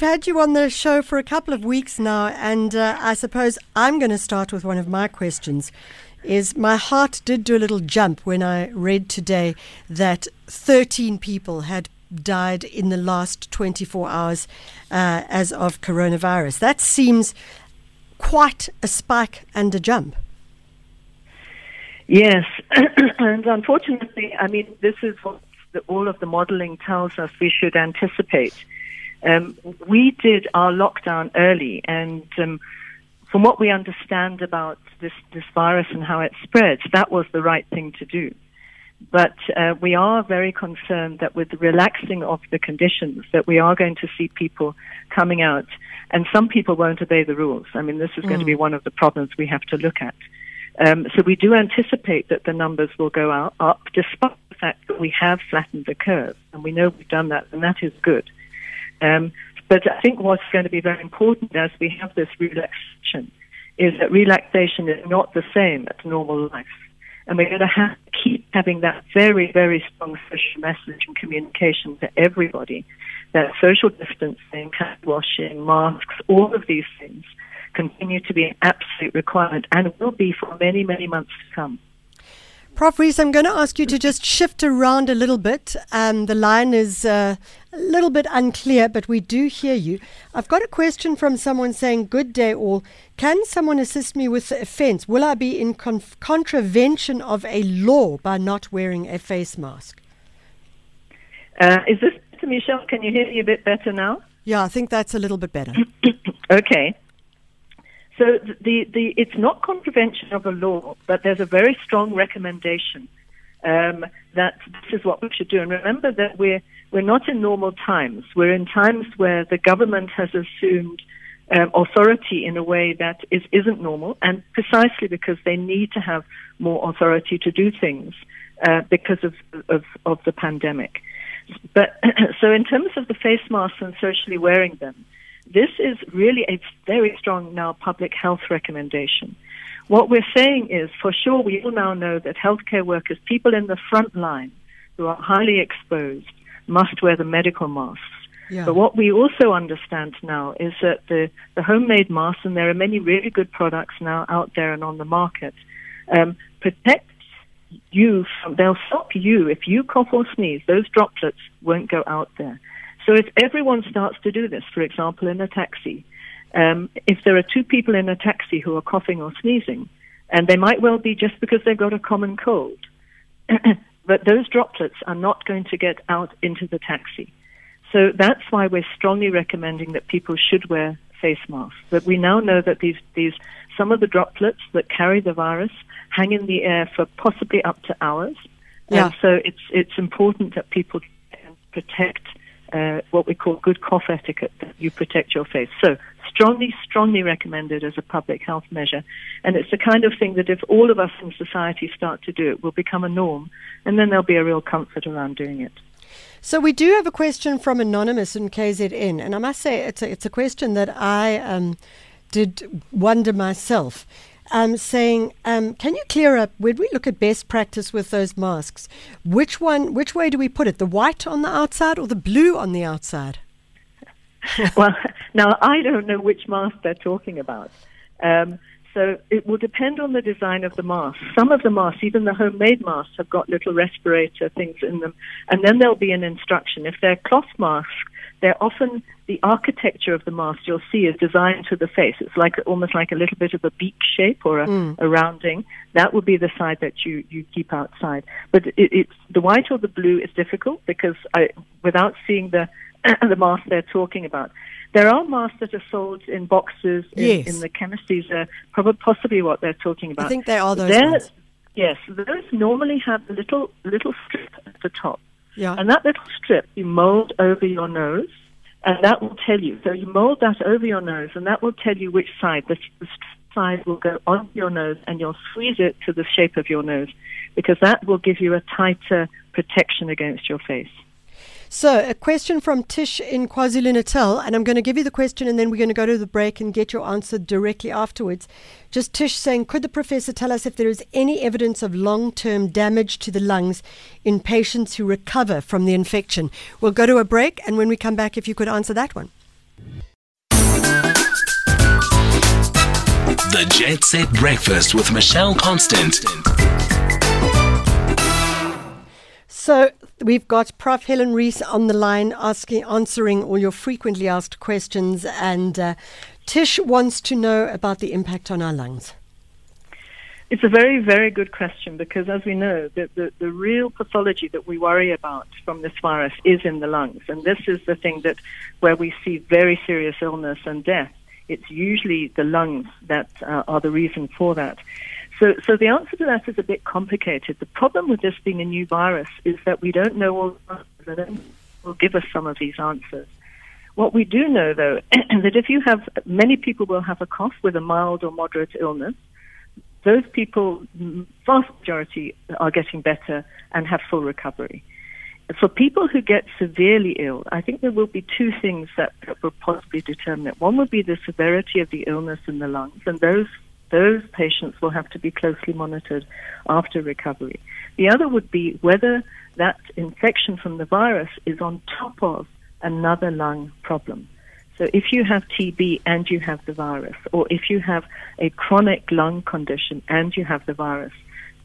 We've had you on the show for a couple of weeks now, and uh, I suppose I'm going to start with one of my questions. Is my heart did do a little jump when I read today that 13 people had died in the last 24 hours uh, as of coronavirus. That seems quite a spike and a jump. Yes, and unfortunately, I mean, this is what the, all of the modeling tells us we should anticipate. Um, we did our lockdown early, and um, from what we understand about this, this virus and how it spreads, that was the right thing to do. But uh, we are very concerned that with the relaxing of the conditions, that we are going to see people coming out, and some people won't obey the rules. I mean, this is mm. going to be one of the problems we have to look at. Um, so we do anticipate that the numbers will go out, up, despite the fact that we have flattened the curve, and we know we've done that, and that is good. Um, but I think what's going to be very important as we have this relaxation is that relaxation is not the same as normal life. And we're going to have to keep having that very, very strong social message and communication to everybody that social distancing, hand washing, masks, all of these things continue to be an absolute requirement and will be for many, many months to come. Prof. I'm going to ask you to just shift around a little bit. Um, the line is uh, a little bit unclear, but we do hear you. I've got a question from someone saying, Good day, all. Can someone assist me with the offense? Will I be in conf- contravention of a law by not wearing a face mask? Uh, is this to Michelle? Can you hear me a bit better now? Yeah, I think that's a little bit better. okay. So the, the, it's not contravention of a law, but there's a very strong recommendation um, that this is what we should do. And remember that we're, we're not in normal times. We're in times where the government has assumed um, authority in a way that is, isn't normal, and precisely because they need to have more authority to do things uh, because of, of, of the pandemic. But so, in terms of the face masks and socially wearing them, this is really a very strong now public health recommendation. What we're saying is, for sure, we all now know that healthcare workers, people in the front line who are highly exposed, must wear the medical masks. Yeah. But what we also understand now is that the, the homemade masks, and there are many really good products now out there and on the market, um, protect you from, they'll stop you. If you cough or sneeze, those droplets won't go out there. So if everyone starts to do this, for example, in a taxi, um, if there are two people in a taxi who are coughing or sneezing, and they might well be just because they've got a common cold, but those droplets are not going to get out into the taxi. So that's why we're strongly recommending that people should wear face masks. But we now know that these, these some of the droplets that carry the virus hang in the air for possibly up to hours. Yeah. And so it's it's important that people protect uh, what we call good cough etiquette, that you protect your face. So strongly, strongly recommended as a public health measure. And it's the kind of thing that if all of us in society start to do it, will become a norm, and then there'll be a real comfort around doing it. So we do have a question from Anonymous in KZN, and I must say it's a, it's a question that I um, did wonder myself um, saying, um, "Can you clear up when we look at best practice with those masks? Which one? Which way do we put it? The white on the outside or the blue on the outside?" well, now I don't know which mask they're talking about. Um, so it will depend on the design of the mask. Some of the masks, even the homemade masks, have got little respirator things in them, and then there'll be an instruction. If they're cloth masks, they're often the architecture of the mask you'll see is designed to the face. It's like almost like a little bit of a beak shape or a, mm. a rounding. That would be the side that you, you keep outside. But it, it's the white or the blue is difficult because I, without seeing the the mask they're talking about. There are masks that are sold in boxes in, yes. in the chemistries. Uh, probably possibly what they're talking about. I think they are those. Ones. Yes, those normally have a little little strip at the top. Yeah. And that little strip you mold over your nose, and that will tell you. So you mold that over your nose, and that will tell you which side. The, the side will go on your nose, and you'll squeeze it to the shape of your nose, because that will give you a tighter protection against your face. So, a question from Tish in KwaZulu Natal, and I'm going to give you the question and then we're going to go to the break and get your answer directly afterwards. Just Tish saying, could the professor tell us if there is any evidence of long term damage to the lungs in patients who recover from the infection? We'll go to a break, and when we come back, if you could answer that one. The Jet Set Breakfast with Michelle Constant. So we've got Prof. Helen Rees on the line, asking, answering all your frequently asked questions, and uh, Tish wants to know about the impact on our lungs. It's a very, very good question because, as we know, the, the, the, real pathology that we worry about from this virus is in the lungs, and this is the thing that where we see very serious illness and death it's usually the lungs that uh, are the reason for that. So, so the answer to that is a bit complicated. The problem with this being a new virus is that we don't know all the answers, and will give us some of these answers. What we do know, though, is that if you have many people will have a cough with a mild or moderate illness, those people, vast majority, are getting better and have full recovery for people who get severely ill, I think there will be two things that, that will possibly determine it. One would be the severity of the illness in the lungs, and those those patients will have to be closely monitored after recovery. The other would be whether that infection from the virus is on top of another lung problem. So if you have TB and you have the virus, or if you have a chronic lung condition and you have the virus,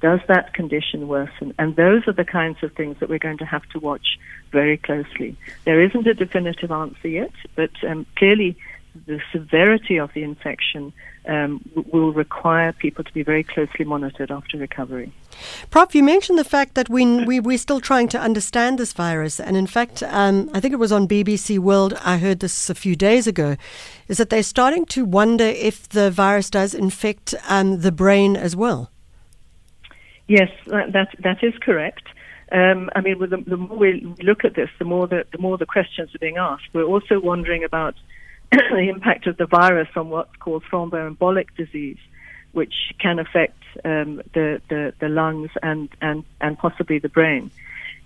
does that condition worsen? And those are the kinds of things that we're going to have to watch very closely. There isn't a definitive answer yet, but um, clearly the severity of the infection um, will require people to be very closely monitored after recovery. Prof, you mentioned the fact that we, we, we're still trying to understand this virus. And in fact, um, I think it was on BBC World, I heard this a few days ago, is that they're starting to wonder if the virus does infect um, the brain as well. Yes, that that, that is correct. Um, I mean, the, the, more we look at this, the more the, the more the questions are being asked. We're also wondering about the impact of the virus on what's called thromboembolic disease, which can affect um, the, the, the lungs and, and, and possibly the brain.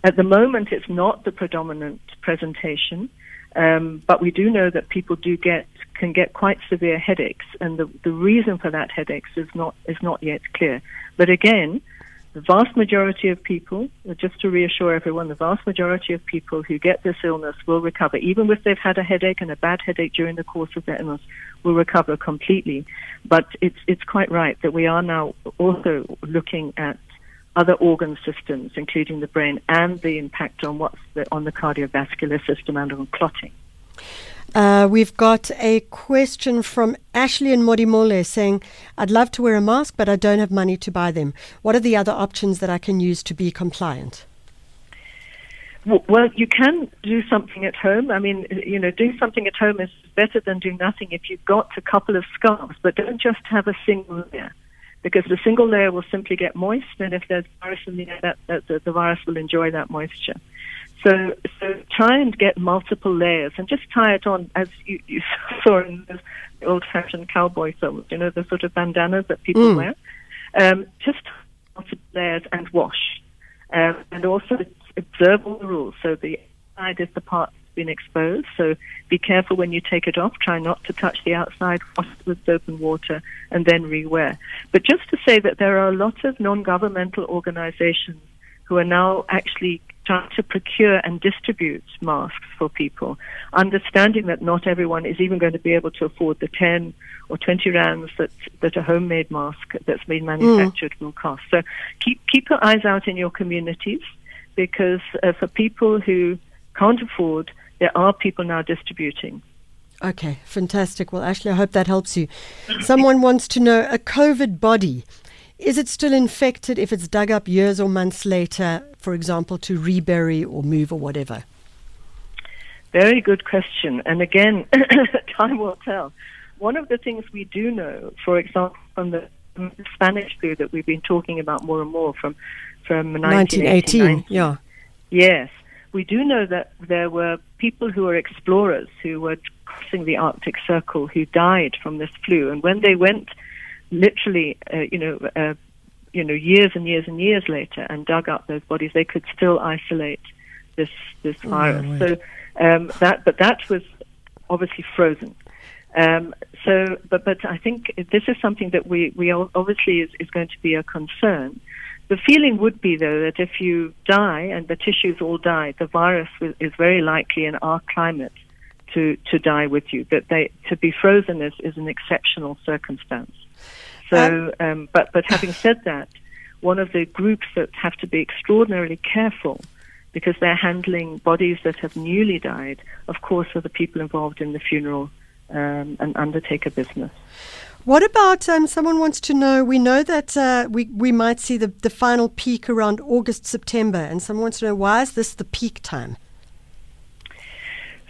At the moment, it's not the predominant presentation, um, but we do know that people do get can get quite severe headaches, and the, the reason for that headaches is not is not yet clear. But again, the vast majority of people, just to reassure everyone, the vast majority of people who get this illness will recover, even if they've had a headache and a bad headache during the course of their illness, will recover completely. But it's it's quite right that we are now also looking at other organ systems, including the brain, and the impact on what's the, on the cardiovascular system and on clotting. Uh, we've got a question from Ashley and Modimolle saying, I'd love to wear a mask, but I don't have money to buy them. What are the other options that I can use to be compliant? Well, you can do something at home. I mean, you know, doing something at home is better than doing nothing if you've got a couple of scarves, but don't just have a single layer because the single layer will simply get moist, and if there's virus in the air, that, that, the, the virus will enjoy that moisture. So, so try and get multiple layers and just tie it on as you, you saw in those old-fashioned cowboy films. You know, the sort of bandanas that people mm. wear. Um, just multiple layers and wash, um, and also observe all the rules. So the outside is the part that's been exposed. So be careful when you take it off. Try not to touch the outside. Wash it with soap and water, and then rewear. But just to say that there are a lot of non-governmental organizations who are now actually trying to procure and distribute masks for people, understanding that not everyone is even going to be able to afford the 10 or 20 rands that, that a homemade mask that's been manufactured mm. will cost. So keep, keep your eyes out in your communities because uh, for people who can't afford, there are people now distributing. Okay, fantastic. Well, Ashley, I hope that helps you. Someone wants to know a COVID body. Is it still infected if it's dug up years or months later, for example, to rebury or move or whatever? Very good question. And again, time will tell. One of the things we do know, for example, from the Spanish flu that we've been talking about more and more from from 1918, yeah. Yes. We do know that there were people who were explorers who were crossing the Arctic Circle who died from this flu. And when they went literally, uh, you know, uh, you know, years and years and years later, and dug up those bodies, they could still isolate this this oh, virus. so um, that, but that was obviously frozen. Um, so, but but I think this is something that we we obviously is, is going to be a concern. The feeling would be, though, that if you die and the tissues all die, the virus is very likely in our climate to, to die with you. That they to be frozen is, is an exceptional circumstance. So, um, but but having said that, one of the groups that have to be extraordinarily careful because they're handling bodies that have newly died, of course, are the people involved in the funeral um, and undertaker business. What about um, someone wants to know? We know that uh, we we might see the, the final peak around August September, and someone wants to know why is this the peak time?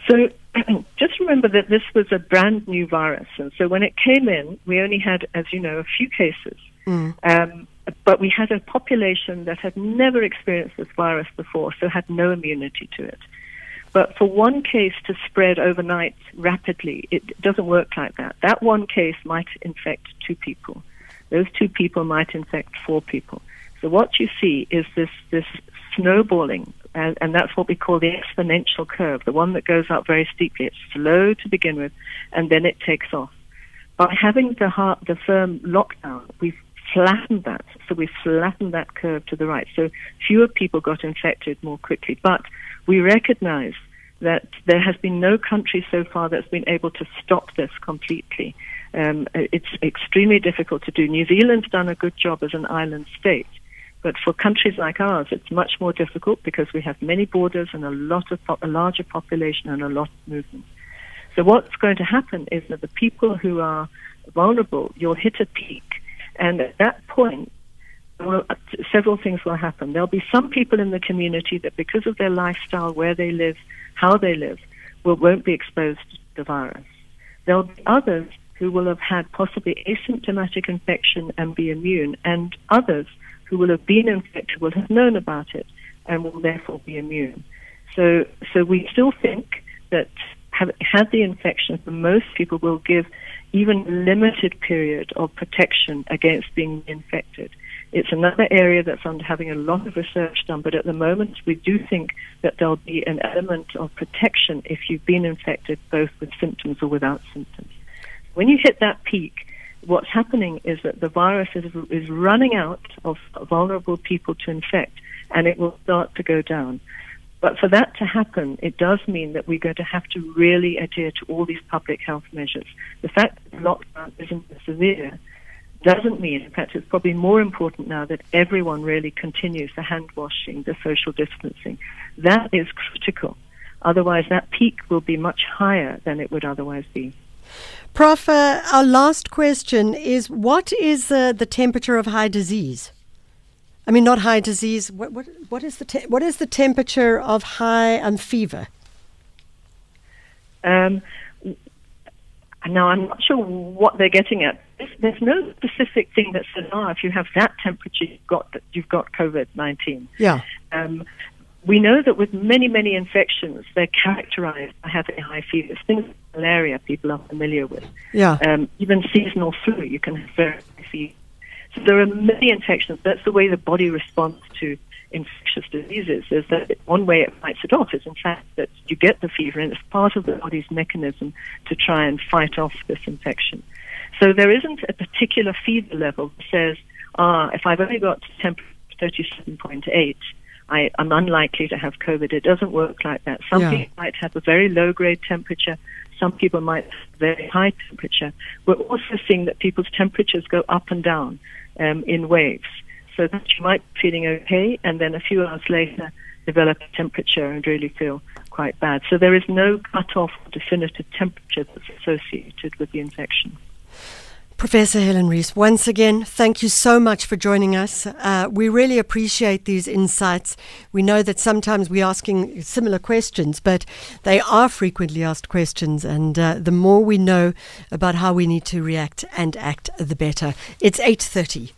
So just remember that this was a brand new virus, and so when it came in, we only had, as you know, a few cases. Mm. Um, but we had a population that had never experienced this virus before, so had no immunity to it. But for one case to spread overnight rapidly, it doesn't work like that. That one case might infect two people. Those two people might infect four people. So what you see is this, this snowballing, and, and that's what we call the exponential curve, the one that goes up very steeply. It's slow to begin with, and then it takes off. By having the, heart, the firm lockdown, we've flattened that. So we flattened that curve to the right. So fewer people got infected more quickly. But we recognize that there has been no country so far that's been able to stop this completely. Um, it's extremely difficult to do. New Zealand's done a good job as an island state. But for countries like ours, it's much more difficult because we have many borders and a lot of a larger population and a lot of movement. So what's going to happen is that the people who are vulnerable, you'll hit a peak and at that point, well, several things will happen. There'll be some people in the community that, because of their lifestyle, where they live, how they live, will, won't be exposed to the virus. There'll be others who will have had possibly asymptomatic infection and be immune, and others who will have been infected will have known about it and will therefore be immune. So, so we still think that have had the infection for most people will give even a limited period of protection against being infected. It's another area that's under having a lot of research done, but at the moment we do think that there'll be an element of protection if you've been infected both with symptoms or without symptoms. When you hit that peak, what's happening is that the virus is, is running out of vulnerable people to infect and it will start to go down. But for that to happen, it does mean that we're going to have to really adhere to all these public health measures. The fact that lockdown isn't severe doesn't mean, in fact, it's probably more important now that everyone really continues the hand washing, the social distancing. That is critical. Otherwise, that peak will be much higher than it would otherwise be. Prof, uh, our last question is what is uh, the temperature of high disease? I mean, not high disease. What what what is the te- what is the temperature of high um, fever? Um, now I'm not sure what they're getting at. There's, there's no specific thing that says, "Oh, if you have that temperature, you've got you've got COVID-19." Yeah. Um, we know that with many, many infections, they're characterized by having high fevers. Things malaria, people are familiar with. Yeah. Um, even seasonal flu, you can have very high fever. So there are many infections. That's the way the body responds to infectious diseases. Is that one way it fights it off is in fact that you get the fever and it's part of the body's mechanism to try and fight off this infection. So there isn't a particular fever level that says, ah, if I've only got temperature 37.8, I, am unlikely to have COVID. It doesn't work like that. Some yeah. people might have a very low grade temperature. Some people might have very high temperature. We're also seeing that people's temperatures go up and down um, in waves. So that you might be feeling okay, and then a few hours later develop a temperature and really feel quite bad. So there is no cut-off definitive temperature that's associated with the infection. Professor Helen Rees, once again, thank you so much for joining us. Uh, we really appreciate these insights. We know that sometimes we're asking similar questions, but they are frequently asked questions, and uh, the more we know about how we need to react and act, the better. It's 8.30.